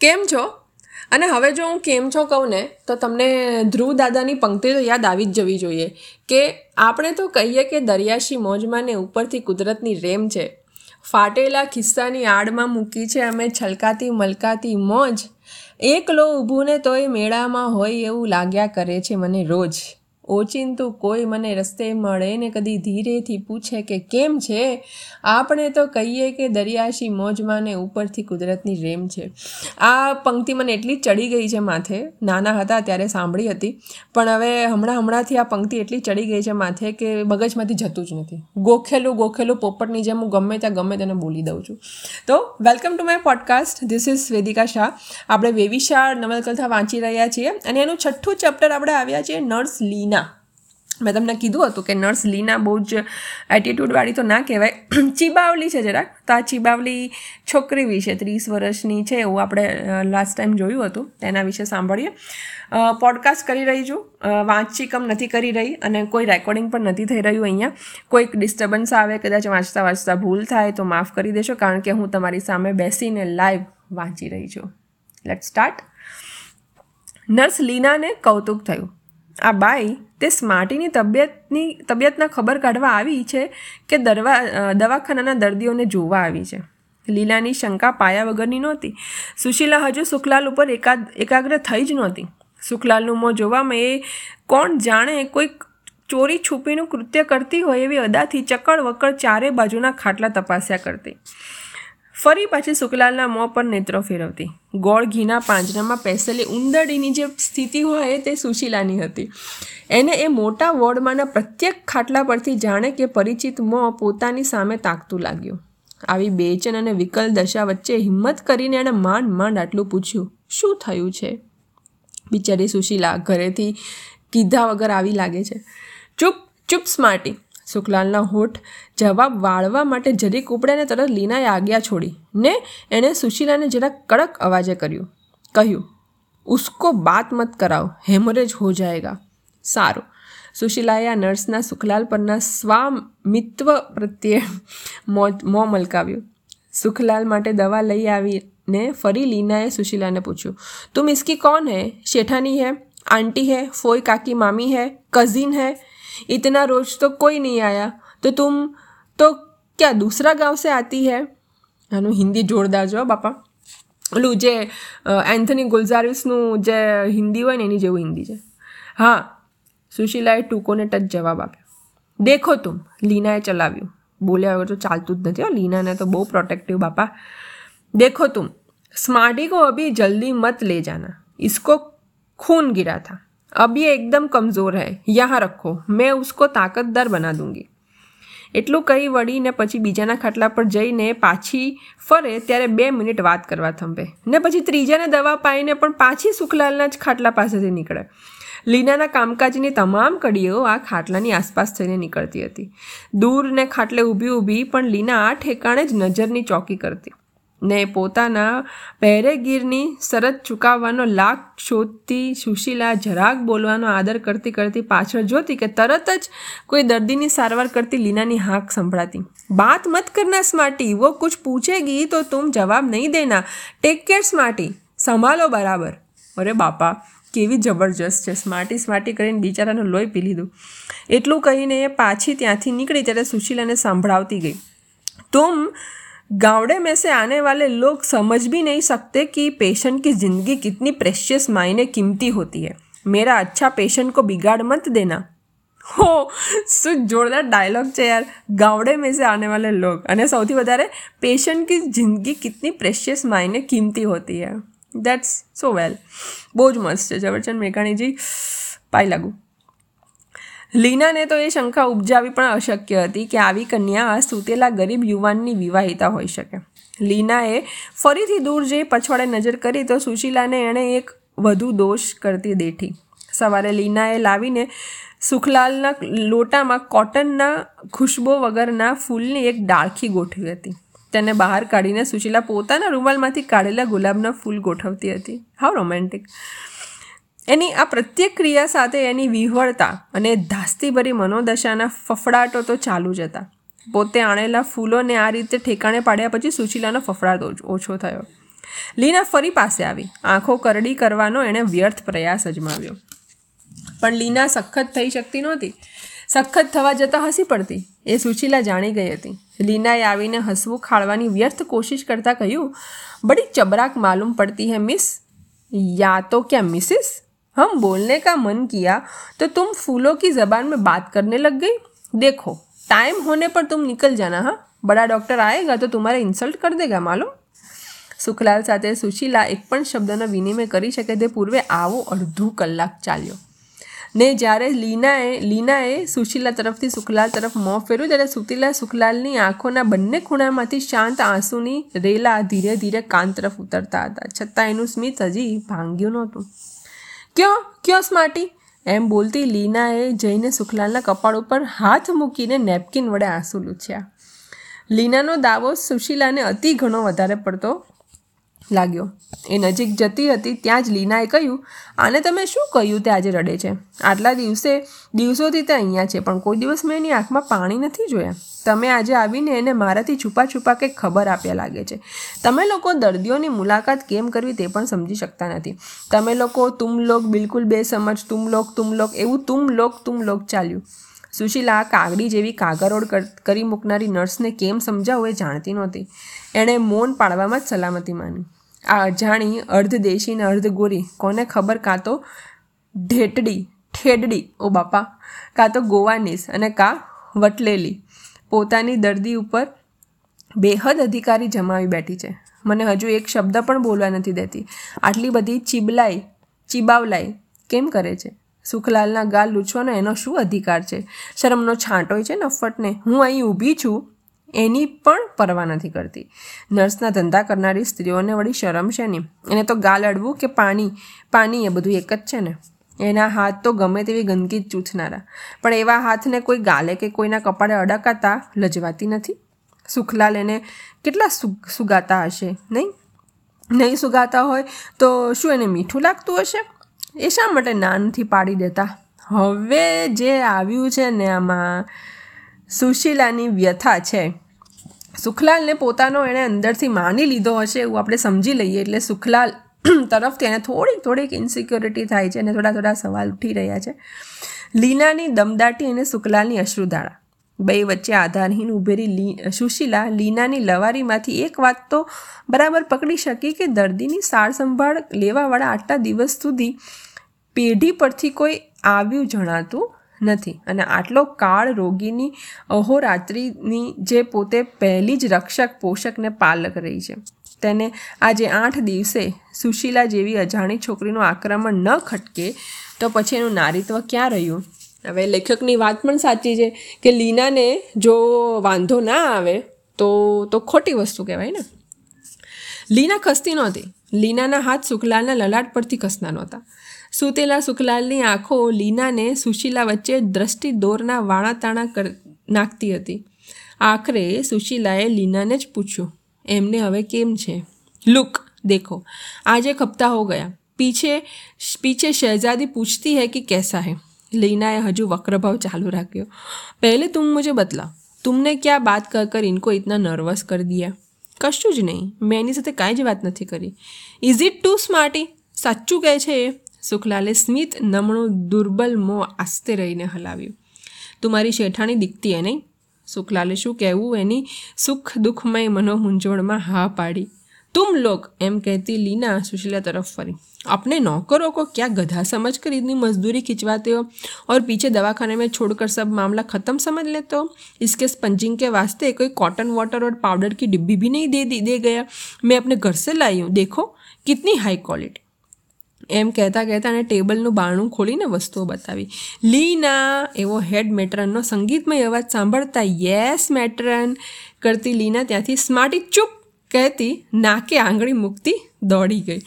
કેમ છો? અને હવે જો હું કેમ છો કહું ને, તો તમને ધ્રુવ દાદાની પંક્તિ તો યાદ આવી જ જવી જોઈએ કે આપણે તો કહીએ કે દરિયાશી મોજમાં ને ઉપરથી કુદરતની રેમ છે. ફાટેલા ખિસ્સાની આડમાં મૂકી છે અમે છલકાતી મલકાતી મોજ. એકલો ઊભું ને તોય મેળામાં હોય એવું લાગ્યા કરે છે મને રોજ. ઓચિંતું કોઈ મને રસ્તે મળે ને કદી ધીરેથી પૂછે કે કેમ છે? આપણે તો કહીએ કે દરિયાશી મોજમાં ને ઉપરથી કુદરતની રેમ છે. આ પંક્તિ મને એટલી ચડી ગઈ છે માથે. નાના હતા ત્યારે સાંભળી હતી. પણ હવે હમણાં હમણાંથી આ પંક્તિ એટલી ચડી ગઈ છે માથે કે મગજમાંથી જતું જ નથી. ગોખેલું ગોખેલું પોપટની જેમ હું ગમે ત્યાં ગમે તેને બોલી દઉં છું. તો welcome to my podcast. This is Vedika Shah. આપણે વેવિશાળ નવલકથા વાંચી રહ્યા છીએ અને એનું છઠ્ઠું ચેપ્ટર આપણે આવ્યા છીએ નર્સ લીના. મેં તમને કીધું હતું કે નર્સ લીના બહુ જ એટીટ્યૂડવાળી તો ના કહેવાય. ચીબાવલી છે જરાક. તો આ ચીબાવલી છોકરી વિશે, ત્રીસ વર્ષની છે એવું આપણે લાસ્ટ ટાઈમ જોયું હતું. તેના વિશે સાંભળીએ. પોડકાસ્ટ કરી રહી છું. વાંચી કમ નથી કરી રહી અને કોઈ રેકોર્ડિંગ પણ નથી થઈ રહ્યું અહીંયા. કોઈક ડિસ્ટર્બન્સ આવે, કદાચ વાંચતા વાંચતા ભૂલ થાય તો માફ કરી દેશો, કારણ કે હું તમારી સામે બેસીને લાઈવ વાંચી રહી છું. લેટ સ્ટાર્ટ નર્સ લીનાને કૌતુક થયું. આ બાઈ તે સ્માર્ટીની તબિયતની, તબિયતના ખબર કાઢવા આવી છે કે દરવા દવાખાનાના દર્દીઓને જોવા આવી છે. લીલાની શંકા પાયા વગરની નહોતી. સુશીલા હજુ સુખલાલ ઉપર એકાદ, એકાગ્ર થઈ જ નહોતી. સુખલાલનું મોં જોવામાં એ કોણ જાણે કોઈક ચોરી છુપીનું કૃત્ય કરતી હોય એવી અદાથી ચકળ વકળ ચારે બાજુના ખાટલા તપાસ્યા કરતી. ફરી પાછી સુખલાલના મોં પર નેત્રો ફેરવતી. ગોળ ઘીના પાંજરામાં પેસેલી ઉંદરડીની જે સ્થિતિ હોય તે સુશીલાની હતી. એને એ મોટા વોર્ડમાંના પ્રત્યેક ખાટલા પરથી જાણે કે પરિચિત મોં પોતાની સામે તાકતું લાગ્યું. આવી બેચન અને વિકલ દશા વચ્ચે હિંમત કરીને એણે માંડ માંડ આટલું પૂછ્યું, શું થયું છે? બિચારી સુશીલા ઘરેથી કીધા વગર આવી લાગે છે. ચૂપ ચૂપ, સ્માર્ટી. સુકલાલના હોઠ જવાબ વાળવા માટે જરીક ઉપડ્યાને તરત લીનાએ આજ્ઞા છોડી ને એણે સુશીલાને જરા કડક અવાજે કર્યું, કહ્યું, ઉસકો બાત મત કરાવો, હેમરેજ હો જાયગા. સારું. સુશીલાએ આ નર્સના સુખલાલ પરના સ્વામિત્વ પ્રત્યે મોં મલકાવ્યું. સુખલાલ માટે દવા લઈ આવીને ફરી લીનાએ સુશીલાને પૂછ્યું, તું ઇસકી કોણ હે? શેઠાની હે? આંટી હે? ફોઈ કાકી મામી હે? કઝિન હે? इतना रोज तो कोई नहीं आया तो तुम तो क्या दूसरा गांव से आती है આનું હિન્દી જોરદાર જો બાપા ઓલું જે એન્થની ગુલઝારિસનું જે હિન્દી હોય ને એની જેવું હિન્દી છે હા સુશીલાએ ટૂંકોને ટચ જવાબ આપ્યો દેખો તુમ લીનાએ ચલાવ્યું બોલ્યા વગર તો ચાલતું જ નથી હો લીનાને તો બહુ પ્રોટેક્ટિવ બાપા દેખો તુમ स्मार्टी को अभी जल्दी मत ले जाना इसको खून गिरा था अब ये एकदम कमज़ोर है, यहाँ રખો મેં ઉસકો તાકતદાર બના દૂંગી એટલું કહી વળીને પછી બીજાના ખાટલા પર જઈને પાછી ફરે ત્યારે બે મિનિટ વાત કરવા થંભે. ને પછી ત્રીજાને દવા પાઈને પણ પાછી સુખલાલના જ ખાટલા પાસેથી નીકળે. લીનાના કામકાજની તમામ કડીઓ આ ખાટલાની આસપાસ થઈને નીકળતી હતી. દૂરને ખાટલે ઊભી ઊભી પણ લીના આ ઠેકાણે જ નજરની ચોકી કરતી. ને પોતાના પહેરેગીરની શરત ચૂકવવાનો લાખ શોધતી સુશીલા જરાક બોલવાનો આદર કરતી કરતી પાછળ જોતી કે તરત જ કોઈ દર્દીની સારવાર કરતી લીનાની હાંક સંભળાતી. બાત મત કરના, સ્માર્ટી. વો કુછ પૂછેગી તો તુમ જવાબ નહીં દેના. Take care, smarty. સંભાલો બરાબર. અરે બાપા, કેવી જબરજસ્ત છે. સ્માર્ટી સ્માર્ટી કરીને બિચારાનું લોહી પી લીધું. એટલું કહીને એ પાછી ત્યાંથી નીકળી ત્યારે સુશીલાને સંભળાવતી ગઈ. તુમ गावड़े में से आने वाले लोग समझ भी नहीं सकते कि पेशेंट की ज़िंदगी कितनी प्रेशियस मायने कीमती होती है मेरा अच्छा पेशेंट को बिगाड़ मत देना હો શું જોરદાર ડાયલોગ છે યાર ગાવડે મેં સે આને વાલે લોગ અને સૌથી વધારે પેશન્ટ કી જિંદગી કિતની પ્રેશિયસ માયને કિંમતી હોતી હૈ દેટ્સ સો વેલ બહુ જ મસ્ત છે ઝવરચંદ મેઘાણીજી પાઈ લાગુ લીનાને તો એ શંકા ઉપજાવી પણ અશક્ય હતી કે આવી કન્યા આ સૂતેલા ગરીબ યુવાનની વિવાહિતા હોઈ શકે. લીનાએ ફરીથી દૂર જઈ પછવાડે નજર કરી તો સુશીલાને એણે એક વધુ દોષ કરતી દેઠી. સવારે લીનાએ લાવીને સુખલાલના લોટામાં કોટનના ખુશ્બો વગરના ફૂલની એક ડાળખી ગોઠવી હતી. તેને બહાર કાઢીને સુશીલા પોતાના રૂમાલમાંથી કાઢેલા ગુલાબના ફૂલ ગોઠવતી હતી. હાવ રોમેન્ટિક. એની આ પ્રત્યેક ક્રિયા સાથે એની વિહવળતા અને ધાસ્તીભરી મનોદશાના ફફડાટો તો ચાલુ જ હતા. પોતે આણેલા ફૂલોને આ રીતે ઠેકાણે પાડ્યા પછી સુશીલાનો ફફડાટ ઓછો થયો. લીના ફરી પાસે આવી. આંખો કરડી કરવાનો એણે વ્યર્થ પ્રયાસ અજમાવ્યો. પણ લીના સખત થઈ શકતી નહોતી. સખત થવા જતાં હસી પડતી. એ સુશીલા જાણી ગઈ હતી. લીનાએ આવીને હસવું ખાળવાની વ્યર્થ કોશિશ કરતાં કહ્યું, બડી ચબરાક માલુમ પડતી હે, મિસ. યા તો ક્યાં, મિસિસ? हम बोलने का मन किया तो तुम फूलों की ज़बान में बात करने लग गई देखो टाइम होने पर तुम निकल जाना हाँ बड़ा डॉक्टर आएगा तो तुम्हारे ઇન્સલ્ટ કરી દેગા માલો સુખલાલ સાથે સુશીલા એક પણ શબ્દનો વિનિમય કરી શકે તે પૂર્વે આવો અડધું કલાક ચાલ્યો ને જ્યારે લીનાએ લીનાએ સુશીલા તરફથી સુખલાલ તરફ મોં ફેર્યું ત્યારે સુતીલા સુખલાલની આંખોના બંને ખૂણામાંથી શાંત આંસુની રેલા ધીરે ધીરે કાન તરફ ઉતરતા હતા છતાં એનું સ્મિત હજી ભાંગ્યું નહોતું ક્યો? ક્યો સ્માર્ટી એમ બોલતી લીનાએ જઈને સુખલાલના કપાળ ઉપર હાથ મૂકીને નેપકિન વડે આંસુ લૂછ્યા. લીનાનો દાવો સુશીલાને અતિ ઘણો વધારે પડતો લાગ્યો. એ નજીક જતી હતી ત્યાં જ લીનાએ કહ્યું, આને તમે શું કહ્યું તે આજે રડે છે? આટલા દિવસે, દિવસોથી તે અહીંયા છે, પણ કોઈ દિવસ મેં એની આંખમાં પાણી નથી જોયા. તમે આજે આવીને એને મારાથી છુપા છુપા કંઈક ખબર આપ્યા લાગે છે. તમે લોકો દર્દીઓની મુલાકાત કેમ કરવી તે પણ સમજી શકતા નથી. તમે લોકો તુમ લોક બિલકુલ બેસમજ તુમ લોક તુમ લોક એવું તુમ લોક તુમ લોક ચાલ્યું. સુશીલા કાગડી જેવી કાગરોડ કરી મૂકનારી નર્સને કેમ સમજાવું એ જાણતી નહોતી. એણે મૌન પાડવામાં જ સલામતી માની. આ અજાણી અર્ધ દેશી ને અર્ધ ગોરી. કોને ખબર? કાં તો ઢેટડી, ઠેડડી, ઓ બાપા. કાં તો ગોવાનીસ અને કાં વટલેલી. પોતાની દર્દી ઉપર બેહદ અધિકારી જમાવી બેઠી છે. મને હજુ એક શબ્દ પણ બોલવા નથી દેતી. આટલી બધી ચીબલાઈ, ચીબાવલાઈ કેમ કરે છે? સુખલાલના ગાલ લૂછવાનો એનો શું અધિકાર છે? શરમનો છાંટો છે નફટને હું અહીં ઊભી છું એની પણ પરવા નથી કરતી. નર્સના ધંધા કરનારી સ્ત્રીઓને વળી શરમ છે નહીં. એને તો ગાલ અડવું કે પાણી? પાણી એ બધું એક જ છે ને. એના હાથ તો ગમે તેવી ગંદકી ચૂથનારા. પણ એવા હાથને કોઈ ગાલે કે કોઈના કપાળે અડકાતા લજવાતી નથી? સુખલાલ એને કેટલા સુગાતા હશે, નહીં? નહીં સુગાતા હોય તો શું એને મીઠું લાગતું હશે? એ શા માટે નાનથી પાડી દેતા? હવે જે આવ્યું છે ને આમાં સુશીલાની વ્યથા છે. સુખલાલને પોતાનો એણે અંદરથી માની લીધો હશે એવું આપણે સમજી લઈએ એટલે સુખલાલ તરફથી એને થોડીક થોડીક ઇન્સિક્યોરિટી થાય છે અને થોડા થોડા સવાલ ઉઠી રહ્યા છે. લીનાની દમદાટી અને સુખલાલની અશ્રુધારા. બે વચ્ચે આધારહીન ઉભેરી લી, સુશીલા લીનાની લવારીમાંથી એક વાત તો બરાબર પકડી શકી કે દર્દીની સાર સંભાળ લેવાવાળા આટલા દિવસ સુધી પેઢી પરથી કોઈ આવ્યું જણાતું નથી. અને આટલો કાળ રોગીની અહોરાત્રિની જે પોતે પહેલી જ રક્ષક, પોષકને પાલક રહી છે. તેને આજે આઠ દિવસે સુશીલા જેવી અજાણી છોકરીનું આક્રમણ ન ખટકે તો પછી એનું નારીત્વ ક્યાં રહ્યું? હવે લેખકની વાત પણ સાચી છે કે લીનાને જો વાંધો ના આવે તો તો ખોટી વસ્તુ કહેવાય ને. લીના ખસતી નહોતી. લીનાના હાથ સુખલાલના લલાટ પરથી ખસના નહોતા. સૂતેલા સુખલાલની આંખો લીનાને સુશીલા વચ્ચે દ્રષ્ટિ દોરના વાણાતાણા કર, નાખતી હતી. આખરે સુશીલાએ લીનાને જ પૂછ્યું, એમને હવે કેમ છે? લુક, દેખો, આજે ખપતા હો ગયા. પીછે પીછે શહેજાદી પૂછતી હૈ કે કેસા હૈ? લીનાએ હજુ વક્રભાવ ચાલુ રાખ્યો. પહેલે તું મુજબ બતલા. તુમને ક્યાં બાત કર કર ઇનકો ઇતના નર્વસ કર દિયા? કશું જ નહીં. મેં એની સાથે કાંઈ જ વાત નથી કરી. ઇઝ ઇટ ટુ સ્માર્ટી સાચું કહે છે એ. સુખલાલે સ્મિત નમણું દુર્બલ મોં આસ્તે રહીને હલાવ્યું તું મારી શેઠાણી દીકતી એ નહીં સુખલાલે શું કહેવું એની સુખ દુઃખમય મનોમૂંઝવણમાં હા પાડી તુમ લોગ એમ કહેતી લીના સુશીલા તરફ ફરી अपने नौकरों को क्या गधा समझ कर इतनी मजदूरी खिंचवाते हो और पीछे दवाखाने में छोड़कर सब मामला ख़त्म समझ लेते हो इसके स्पंजिंग के वास्ते कोई कॉटन वाटर और पाउडर की डिब्बी भी नहीं दे दी दे गया मैं अपने घर से लाई हूँ देखो कितनी हाई क्वालिटी એમ કહેતા કહેતા અને ટેબલનું બારણું ખોલીને વસ્તુઓ બતાવી. લીના એવો હેડ મેટ્રનનો સંગીતમય અવાજ સાંભળતા યેસ મેટ્રન, કરતી લીના ત્યાંથી સ્માર્ટી ચૂપ કહેતી, નાકે આંગળી મૂકતી દોડી ગઈ.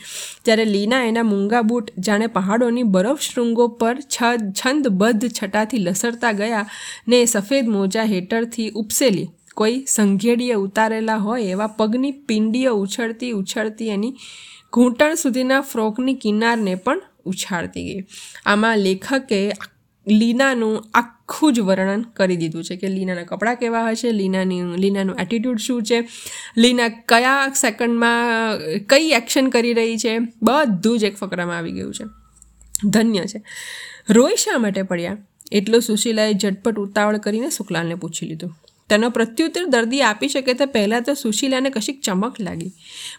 જ્યારે લીના એના મૂંગા બૂટ, જાણે પહાડોની બરફ શૃંગો પર છદ છંદબદ્ધ છટાથી લસરતા ગયા ને સફેદ મોજા હેઠળથી ઉપસેલી. કોઈ સંઘેડીએ ઉતારેલા હોય એવા પગની પિંડીઓ ઉછળતી ઉછળતી એની ઘૂંટણ સુધીના ફ્રોકની કિનારને પણ ઉછાળતી ગઈ. આમાં લેખકે લીનાનું આખું જ વર્ણન કરી દીધું છે કે લીનાના કપડાં કેવા હશે લીનાની, લીનાનું એટીટ્યૂડ શું છે, લીના કયા સેકન્ડમાં કઈ એક્શન કરી રહી છે, બધું જ એક ફકરામાં આવી ગયું છે. ધન્ય છે. રોઈ શા માટે પડ્યા? એટલો સુશીલાએ ઝટપટ ઉતાવળ કરીને શુક્લાલને પૂછી લીધું. તેનો પ્રત્યુત્તર દર્દી આપી શકે તે પહેલાં તો સુશીલાને કશીક ચમક લાગી.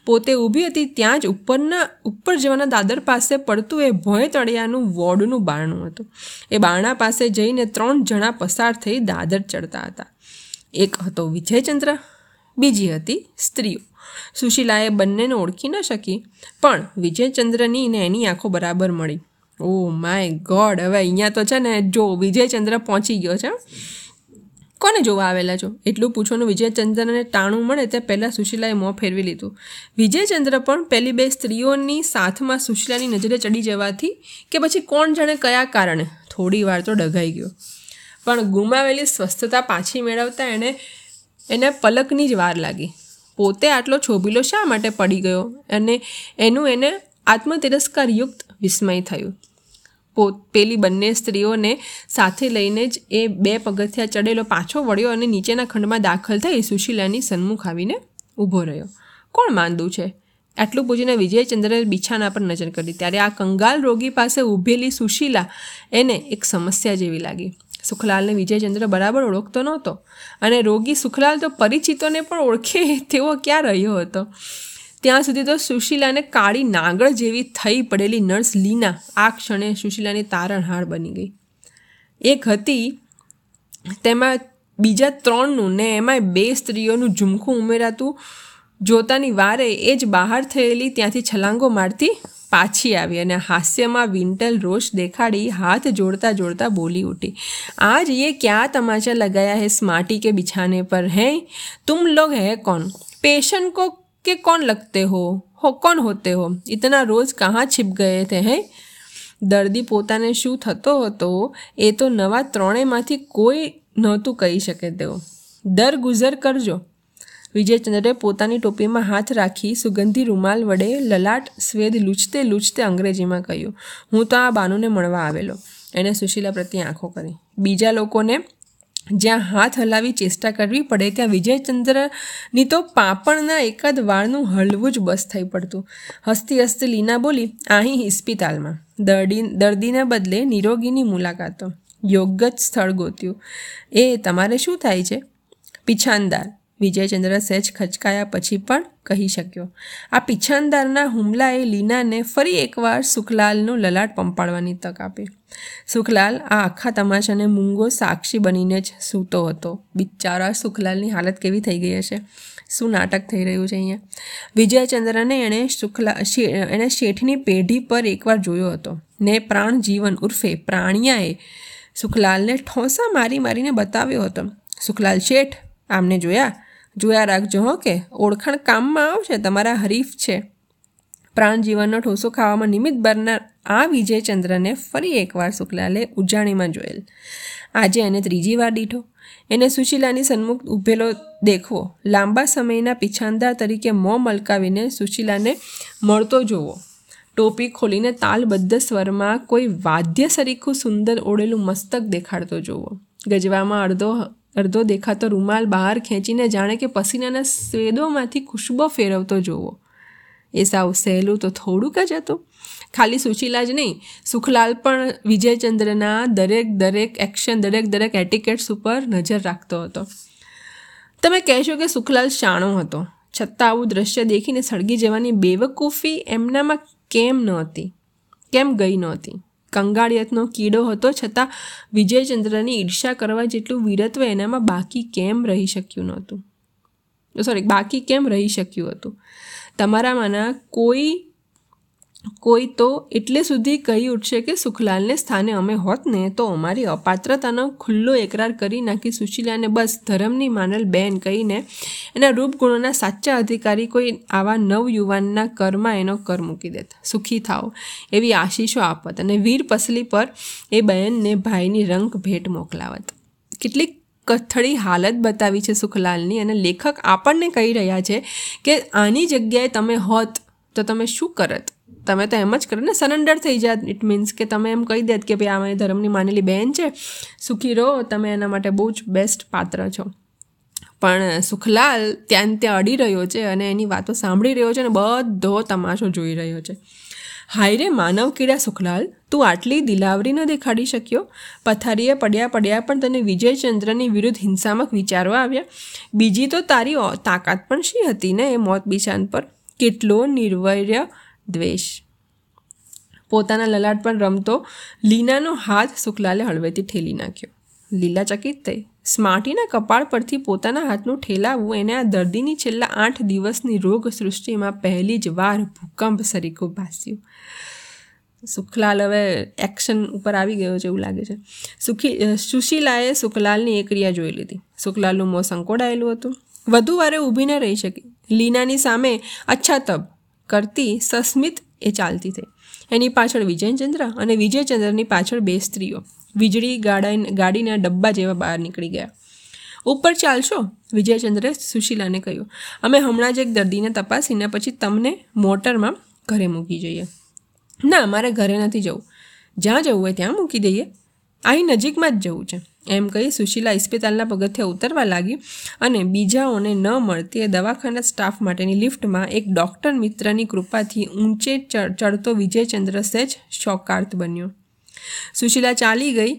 પોતે ઊભી હતી ત્યાં જ ઉપરના, ઉપર જવાના દાદર પાસે પડતું એ ભોય તળિયાનું વોર્ડનું બારણું હતું. એ બારણા પાસે જઈને ત્રણ જણા પસાર થઈ દાદર ચડતા હતા. એક હતો વિજયચંદ્ર, બીજી હતી સ્ત્રીઓ. સુશીલાએ બંનેને ઓળખી ન શકી, પણ વિજયચંદ્રની ને એની આંખો બરાબર મળી. ઓ માય ગોડ હવે અહીંયા તો છે ને જો વિજયચંદ્ર પહોંચી ગયો છે કોને જોવા આવેલા છો? એટલું પૂછવાનું વિજયચંદ્રને ટાણું મળે તે પહેલાં સુશીલાએ મોં ફેરવી લીધું. વિજયચંદ્ર પણ પહેલી બે સ્ત્રીઓની સાથમાં સુશીલાની નજરે ચડી જવાથી કે પછી કોણ જાણે કયા કારણે થોડી વાર તો ડઘાઈ ગયો. પણ ગુમાવેલી સ્વસ્થતા પાછી મેળવતા એણે એને પલકની જ વાર લાગી. પોતે આટલો છોભીલો શા માટે પડી ગયો? અને એનું એને આત્મતિરસ્કારયુક્ત વિસ્મય થયું. પોત પેલી બંને સ્ત્રીઓને સાથે લઈને જ એ બે પગથિયા ચડેલો પાછો વળ્યો અને નીચેના ખંડમાં દાખલ થઈ સુશીલાની સન્મુખ આવીને ઊભો રહ્યો. કોણ માંદું છે? આટલું પૂછીને વિજયચંદ્રએ બિછાના પર નજર કરી. ત્યારે આ કંગાલ રોગી પાસે ઊભેલી સુશીલા એને એક સમસ્યા જેવી લાગી. સુખલાલને વિજયચંદ્ર બરાબર ઓળખતો નહોતો અને રોગી સુખલાલ તો પરિચિતોને પણ ઓળખે તેવો ક્યાં રહ્યો હતો? ત્યાં સુધી તો સુશીલાને કાળી નાગળ જેવી થઈ પડેલી નર્સ લીના આ ક્ષણે સુશીલાની તારણહાર બની ગઈ. એક હતી તેમાં બીજા ત્રણનું ને એમાંય બે સ્ત્રીઓનું ઝુમખું ઉમેરાતું, જોતાની વારે એ જ બહાર થયેલી ત્યાંથી છલાંગો મારતી પાછી આવી અને હાસ્યમાં વિન્ટલ રોષ દેખાડી હાથ જોડતા જોડતા બોલી ઉઠી. આજ એ ક્યા તમાચા લગાયા હે સ્માટી કે બિછાને પર? હે? તુમ લોગ હે કોણ? પેશન્ટ કો कि कौन लगते हो હો, કોણ હોતે હો? ઇતના રોજ કહાં છીપ ગયે થે, હે? દર્દી પોતાને શું થતો હતો એ તો નવા ત્રણેયમાંથી કોઈ નહોતું કહી શકે તેઓ. દર ગુજર કરજો. વિજયચંદ્રે પોતાની ટોપીમાં હાથ રાખી સુગંધી રૂમાલ વડે લલાટ સ્વેદ લૂછતે લૂછતે અંગ્રેજીમાં કહ્યું, હું તો આ બાનુને મળવા આવેલો. એણે સુશીલા પ્રત્યે આંખો કરી. બીજા લોકોને જ્યાં હાથ હલાવી ચેષ્ટા કરવી પડે ત્યાં વિજયચંદ્રની તો પાપણના એકાદ વાળનું હળવું જ બસ થઈ પડતું. હસતી હસતી લીના બોલી અહીં હિસ્પિતાલમાં. દર્દી દર્દીના બદલે નિરોગીની મુલાકાતો. યોગ્ય જ સ્થળ ગોત્યું. એ, તમારે શું થાય છે? પીછાનદાર. વિજયચંદ્ર સહેજ ખચકાયા પછી પણ કહી શક્યો, આ પીછાનદારના હુમલાએ લીનાને ફરી એકવાર સુખલાલનું લલાટ પંપાડવાની તક આપી. સુખલાલ આ આખા તમાશાને મૂંગો સાક્ષી બનીને જ સૂતો હતો. બિચારા સુખલાલની હાલત કેવી થઈ ગઈ હશે? શું નાટક થઈ રહ્યું છે અહીંયા? વિજયચંદ્રને એણે શુક્લા એણે શેઠની પેઢી પર એકવાર જોયો હતો. ને પ્રાણ જીવન ઉર્ફે પ્રાણિયાએ સુખલાલને ઠોસા મારી મારીને બતાવ્યો હતો. સુખલાલ શેઠ, આમને જોયા? જોયા રાખજો હો કે ઓળખાણ કામમાં આવશે, તમારા હરીફ છે. પ્રાણ જીવનનો ઠોસો ખાવામાં નિમિત્ત બનનાર આ વિજયચંદ્રને ફરી એકવાર શુક્લાલે ઉજાણીમાં જોયેલ. આજે એને ત્રીજી વાર દીઠો. એને સુશીલાની સન્મુખ ઊભેલો દેખવો. લાંબા સમયના પીછાનદાર તરીકે મોં મલકાવીને સુશીલાને મળતો જોવો. ટોપી ખોલીને તાલબદ્ધ સ્વરમાં કોઈ વાદ્ય સરીખું સુંદર ઓળેલું મસ્તક દેખાડતો જોવો. ગજવામાં અડધો અડધો દેખાતો રૂમાલ બહાર ખેંચીને જાણે કે પસીનાના સ્વેદોમાંથી ખુશ્બો ફેરવતો જોવો. એ સાવ સહેલું તો થોડુંક જ હતું. ખાલી સુશીલા જ નહીં, સુખલાલ પણ વિજયચંદ્રના દરેક દરેક એક્શન, દરેક દરેક એટિકેટ્સ ઉપર નજર રાખતો હતો. તમે કહેશો કે સુખલાલ શાણો હતો. છતાં આવું દ્રશ્ય દેખીને સળગી જવાની બેવકૂફી એમનામાં કેમ નહોતી? કેમ ગઈ નહોતી? કંગાળિયતનો કીડો હતો, છતાં વિજયચંદ્રની ઈર્ષા કરવા જેટલું વીરત્વ એનામાં બાકી કેમ રહી શક્યું નહોતું? સોરી બાકી કેમ રહી શક્યું હતું? તમારામાંના કોઈ કોઈ તો એટલે સુધી કહી ઉઠશે કે સુખલાલને સ્થાને અમે હોત ને તો અમારી અપાત્રતાનો ખુલ્લો એકરાર કરી નાખી સુશીલાને બસ ધર્મની માનલ બેન કહીને એના રૂપગુણોના સાચા અધિકારી કોઈ આવા નવયુવાનના કરમાં એનો કર મૂકી દેત. સુખી થાઓ એવી આશીષો આપત અને વીર પસલી પર એ બહેનને ભાઈની રંગ ભેટ મોકલાવત. કેટલીક કથળી હાલત બતાવી છે સુખલાલની અને લેખક આપણને કહી રહ્યા છે કે આની જગ્યાએ તમે હોત તો તમે શું કરત? તમે તો એમ જ કરો ને સરેન્ડર થઈ જાત. ઇટ મીન્સ કે તમે એમ કહી દેત કે ભાઈ, આ મારી ધર્મની માનેલી બહેન છે. સુખી રહો, તમે એના માટે બહુ જ બેસ્ટ પાત્ર છો. પણ સુખલાલ ત્યાં ત્યાં અડી રહ્યો છે અને એની વાતો સાંભળી રહ્યો છે અને બધો તમાશો જોઈ રહ્યો છે. હાય રે માનવ કીડા સુખલાલ, તું આટલી દિલાવરી ન દેખાડી શક્યો? પથારીએ પડ્યા પડ્યા પણ તને વિજયચંદ્રની વિરુદ્ધ હિંસામક વિચારો આવ્યા. બીજી તો તારી તાકાત પણ શી હતી ને એ મોત બિશાન પર? કેટલો નિર્વૈર્ય દ્વેષ. પોતાના લલાટ પણ રમતો, લીનાનો હાથ શુક્લાલે હળવેથી ઠેલી નાખ્યો. લીલા ચકિત થઈ. સ્માર્ટીના કપાળ પરથી પોતાના હાથનું ઠેલાવવું એને આ દર્દીની છેલ્લા આઠ દિવસની રોગ સૃષ્ટિમાં પહેલી જ વાર ભૂકંપ સરીખું ભાસ્યો. સુખલાલ હવે એક્શન ઉપર આવી ગયો છે એવું લાગે છે. સુખી સુશીલાએ સુખલાલની એ ક્રિયા જોઈ લીધી. સુખલાલનું મોં સંકોડાયેલું હતું. વધુ વારે ઊભી ન રહી શકી. લીનાની સામે અચ્છા તબ કરતી સસ્મિત એ ચાલતી થઈ. એની પાછળ વિજયચંદ્ર અને વિજયચંદ્રની પાછળ બે સ્ત્રીઓ. વીજળી ગાડા ગાડીના ડબ્બા જેવા બહાર નીકળી ગયા. ઉપર ચાલશો? વિજયચંદ્રે સુશીલાને કહ્યું. અમે હમણાં જ એક દર્દીને તપાસીને પછી તમને મોટરમાં ઘરે મૂકી જઈએ. ના, મારે ઘરે નથી જવું. જ્યાં જવું હોય ત્યાં મૂકી દઈએ. અહીં નજીકમાં જ જવું છે. એમ કહી સુશીલા ઇસ્પિતાલના પગથિયા ઉતરવા લાગી અને બીજાઓને ન મળતી એ દવાખાના સ્ટાફ માટેની લિફ્ટમાં એક ડૉક્ટર મિત્રની કૃપાથી ઊંચે ચડતો વિજયચંદ્ર સહેજ શોકાર્થ બન્યો. સુશીલા ચાલી ગઈ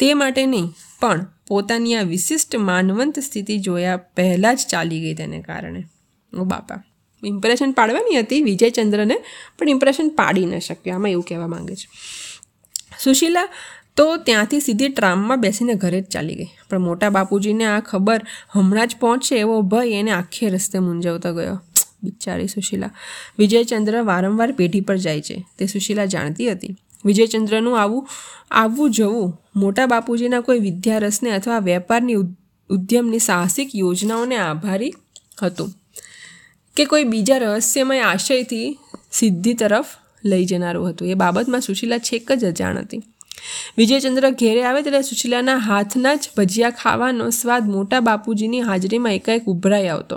તે માટે નહીં, પણ પોતાની આ વિશિષ્ટ માનવંત સ્થિતિ જોયા પહેલાં જ ચાલી ગઈ તેને કારણે. ઓ બાપા ઇમ્પ્રેશન પાડવાની હતી વિજયચંદ્રને, પણ ઇમ્પ્રેશન પાડી ન શક્યો. આમાં એવું કહેવા માંગે છે. સુશીલા તો ત્યાંથી સીધી ટ્રામમાં બેસીને ઘરે જ ચાલી ગઈ. પણ મોટા બાપુજીને આ ખબર હમણાં જ પહોંચશે એવો ભય એને આખે રસ્તે મૂંઝવતો ગયો. બિચારી સુશીલા. વિજયચંદ્ર વારંવાર પેઢી પર જાય છે. તે સુશીલા જાણતી હતી. વિજયચંદ્રનું આવું, આવવું જવું, મોટા બાપુજીના કોઈ વિદ્યારસને અથવા વેપારની ઉદ્યમની સાહસિક યોજનાઓને આભારી હતું કે કોઈ બીજા રહસ્યમય આશયથી સિદ્ધિ તરફ લઈ જનારું હતું. એ બાબતમાં સુશીલા છેક જ અજાણ હતી. વિજયચંદ્ર ઘેરે આવે ત્યારે સુશીલાના હાથના જ ભજીયા ખાવાનો સ્વાદ મોટા બાપુજીની હાજરીમાં એકાએક ઉભરાઈ આવતો.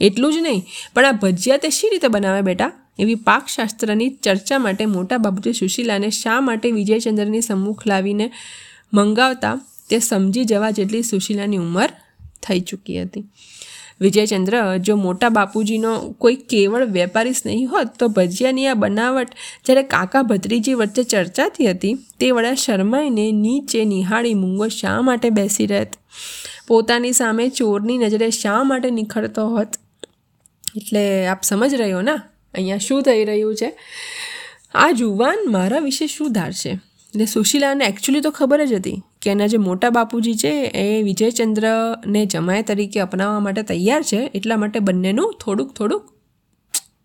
એટલું જ નહીં, પણ આ ભજીયા તે શી રીતે બનાવે બેટા? એવી પાકશાસ્ત્રની ચર્ચા માટે મોટા બાપુજી સુશીલાને શા માટે વિજયચંદ્રની સમ્મુખ લાવીને મંગાવતા તે સમજી જવા જેટલી સુશીલાની ઉંમર થઈ ચૂકી હતી. વિજયચંદ્ર, જો મોટા બાપુજીનો કોઈ કેવળ વેપારી સ્નેહી હોત, તો ભજીયાની આ બનાવટ જ્યારે કાકા ભત્રીજી વચ્ચે ચર્ચાતી હતી, તે વડા શરમાઈને નીચે નિહાળી મૂંગો શા માટે બેસી રહેત? પોતાની સામે ચોરની નજરે શા માટે નિખરતો હોત? એટલે આપ સમજ રહ્યો ના? અહીંયા શું થઈ રહ્યું છે? આ જુવાન મારા વિશે શું ધારશે? એટલે સુશીલાને એકચ્યુઅલી તો ખબર જ હતી કે એના જે મોટા બાપુજી છે એ વિજયચંદ્રને જમાય તરીકે અપનાવવા માટે તૈયાર છે, એટલા માટે બંનેનું થોડુંક થોડુંક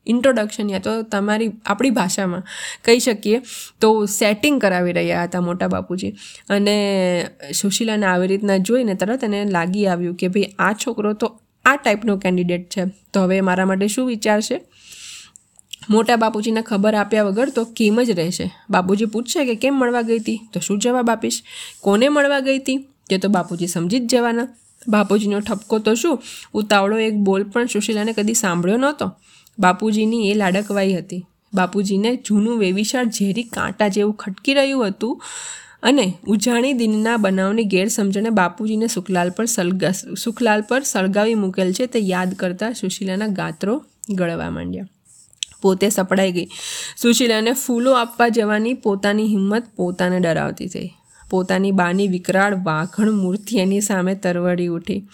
ઇન્ટ્રોડક્શન યા તો તમારી, આપણી ભાષામાં કહી શકીએ તો સેટિંગ કરાવી રહ્યા હતા મોટા બાપુજી. અને સુશીલાને આવી રીતના જોઈને તરત એને લાગી આવ્યું કે ભાઈ આ છોકરો તો આ ટાઈપનો કેન્ડિડેટ છે. તો હવે મારા માટે શું વિચારશે? મોટા બાપુજીને ખબર આપ્યા વગર તો કેમ જ રહેશે? બાપુજી પૂછશે કે કેમ મળવા ગઈ હતી? તો શું જવાબ આપીશ? કોને મળવા ગઈ હતી? તે તો બાપુજી સમજી જ જવાના. બાપુજીનો ઠપકો તો શું? ઉતાવળો એક બોલ પણ સુશીલાને કદી સાંભળ્યો નહોતો. બાપુજીની એ લાડકવાઈ હતી. બાપુજીને જૂનું વેવિશાળ ઝેરી કાંટા જેવું ખટકી રહ્યું હતું અને ઉજાણી દિનના બનાવની ગેરસમજણે બાપુજીને સુખલાલ પર સળગા સુખલાલ પર સળગાવી મૂકેલ છે તે યાદ કરતાં સુશીલાના ગાત્રો ગળવા માંડ્યા. પોતે સપડાઈ ગઈ. સુશીલાને ફૂલો આપવા જવાની પોતાની હિંમત પોતાને ડરાવતી થઈ. પોતાની બાની વિકરાળ વાઘણ મૂર્તિ એની સામે તરવડી ઉઠી.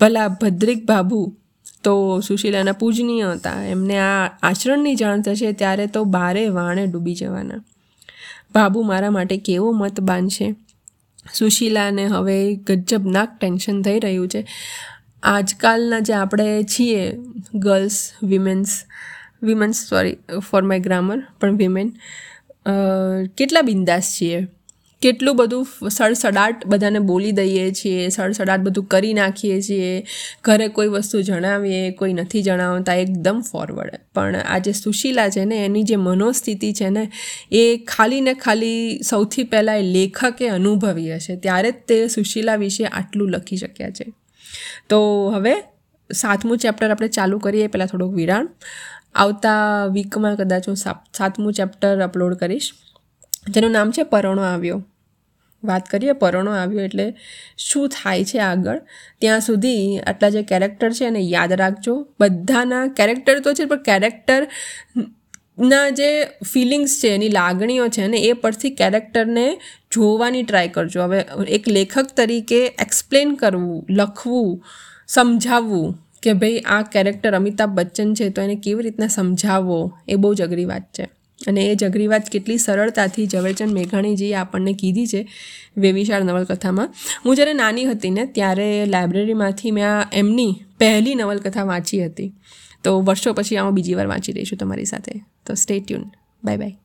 ભલા ભદ્રિક બાબુ, તો સુશીલાના પૂજનીય હતા. એમને આ આચરણની જાણ થશે ત્યારે તો બારે વાણે ડૂબી જવાના. બાબુ મારા માટે કેવો મત બાંધશે? સુશીલાને હવે ગજબનાક ટેન્શન થઈ રહ્યું છે. આજકાલના જે આપણે છીએ, girls, women's women's sorry for my grammar પણ વિમેન કેટલા બિંદાસ છીએ. કેટલું બધું સડસડાટ બધાને બોલી દઈએ છીએ, સડસડાટ બધું કરી નાખીએ છીએ. ઘરે કોઈ વસ્તુ જણાવીએ, કોઈ નથી જણાવતા, એકદમ ફોરવર્ડ પણ આ જે સુશીલા છે ને, એની જે મનોસ્થિતિ છે ને, એ ખાલી ને ખાલી સૌથી પહેલાં એ લેખકે અનુભવી હશે. ત્યારે જ તે સુશીલા વિશે આટલું લખી શક્યા છે. તો હવે સાતમું ચેપ્ટર આપણે ચાલુ કરીએ પહેલાં થોડુંક વિરામ. આવતા વીકમાં કદાચ હું સાતમું ચેપ્ટર અપલોડ કરીશ. જેનું નામ છે પરોણો આવ્યો. વાત કરીએ પરોણો આવ્યો એટલે શું થાય છે આગળ? ત્યાં સુધી આટલા જે કેરેક્ટર છે એને યાદ રાખજો. બધાના કેરેક્ટર તો છે, પણ કેરેક્ટર ના જે ફિલિંગ્સ છે, એની લાગણીઓ છે ને, એ પરથી કેરેક્ટરને જોવાની ટ્રાય કરજો. હવે એક લેખક તરીકે એક્સપ્લેન કરવું, લખવું, સમજાવવું કે ભાઈ આ કેરેક્ટર અમિતાભ બચ્ચન છે, તો એને કેવી રીતના સમજાવવો, એ બહુ જ અઘરી વાત છે. અને એ જઘરી વાત કેટલી સરળતાથી ઝવેરચંદ મેઘાણીજીએ આપણને કીધી છે વેવિશાળ નવલકથામાં. હું જ્યારે નાની હતી ને, ત્યારે લાઇબ્રેરીમાંથી મેં આ એમની પહેલી નવલકથા વાંચી હતી. તો વર્ષો પછી આમાં બીજી વાર વાંચી રહી છું તમારી સાથે. તો સ્ટે ટ્યુન બાય બાય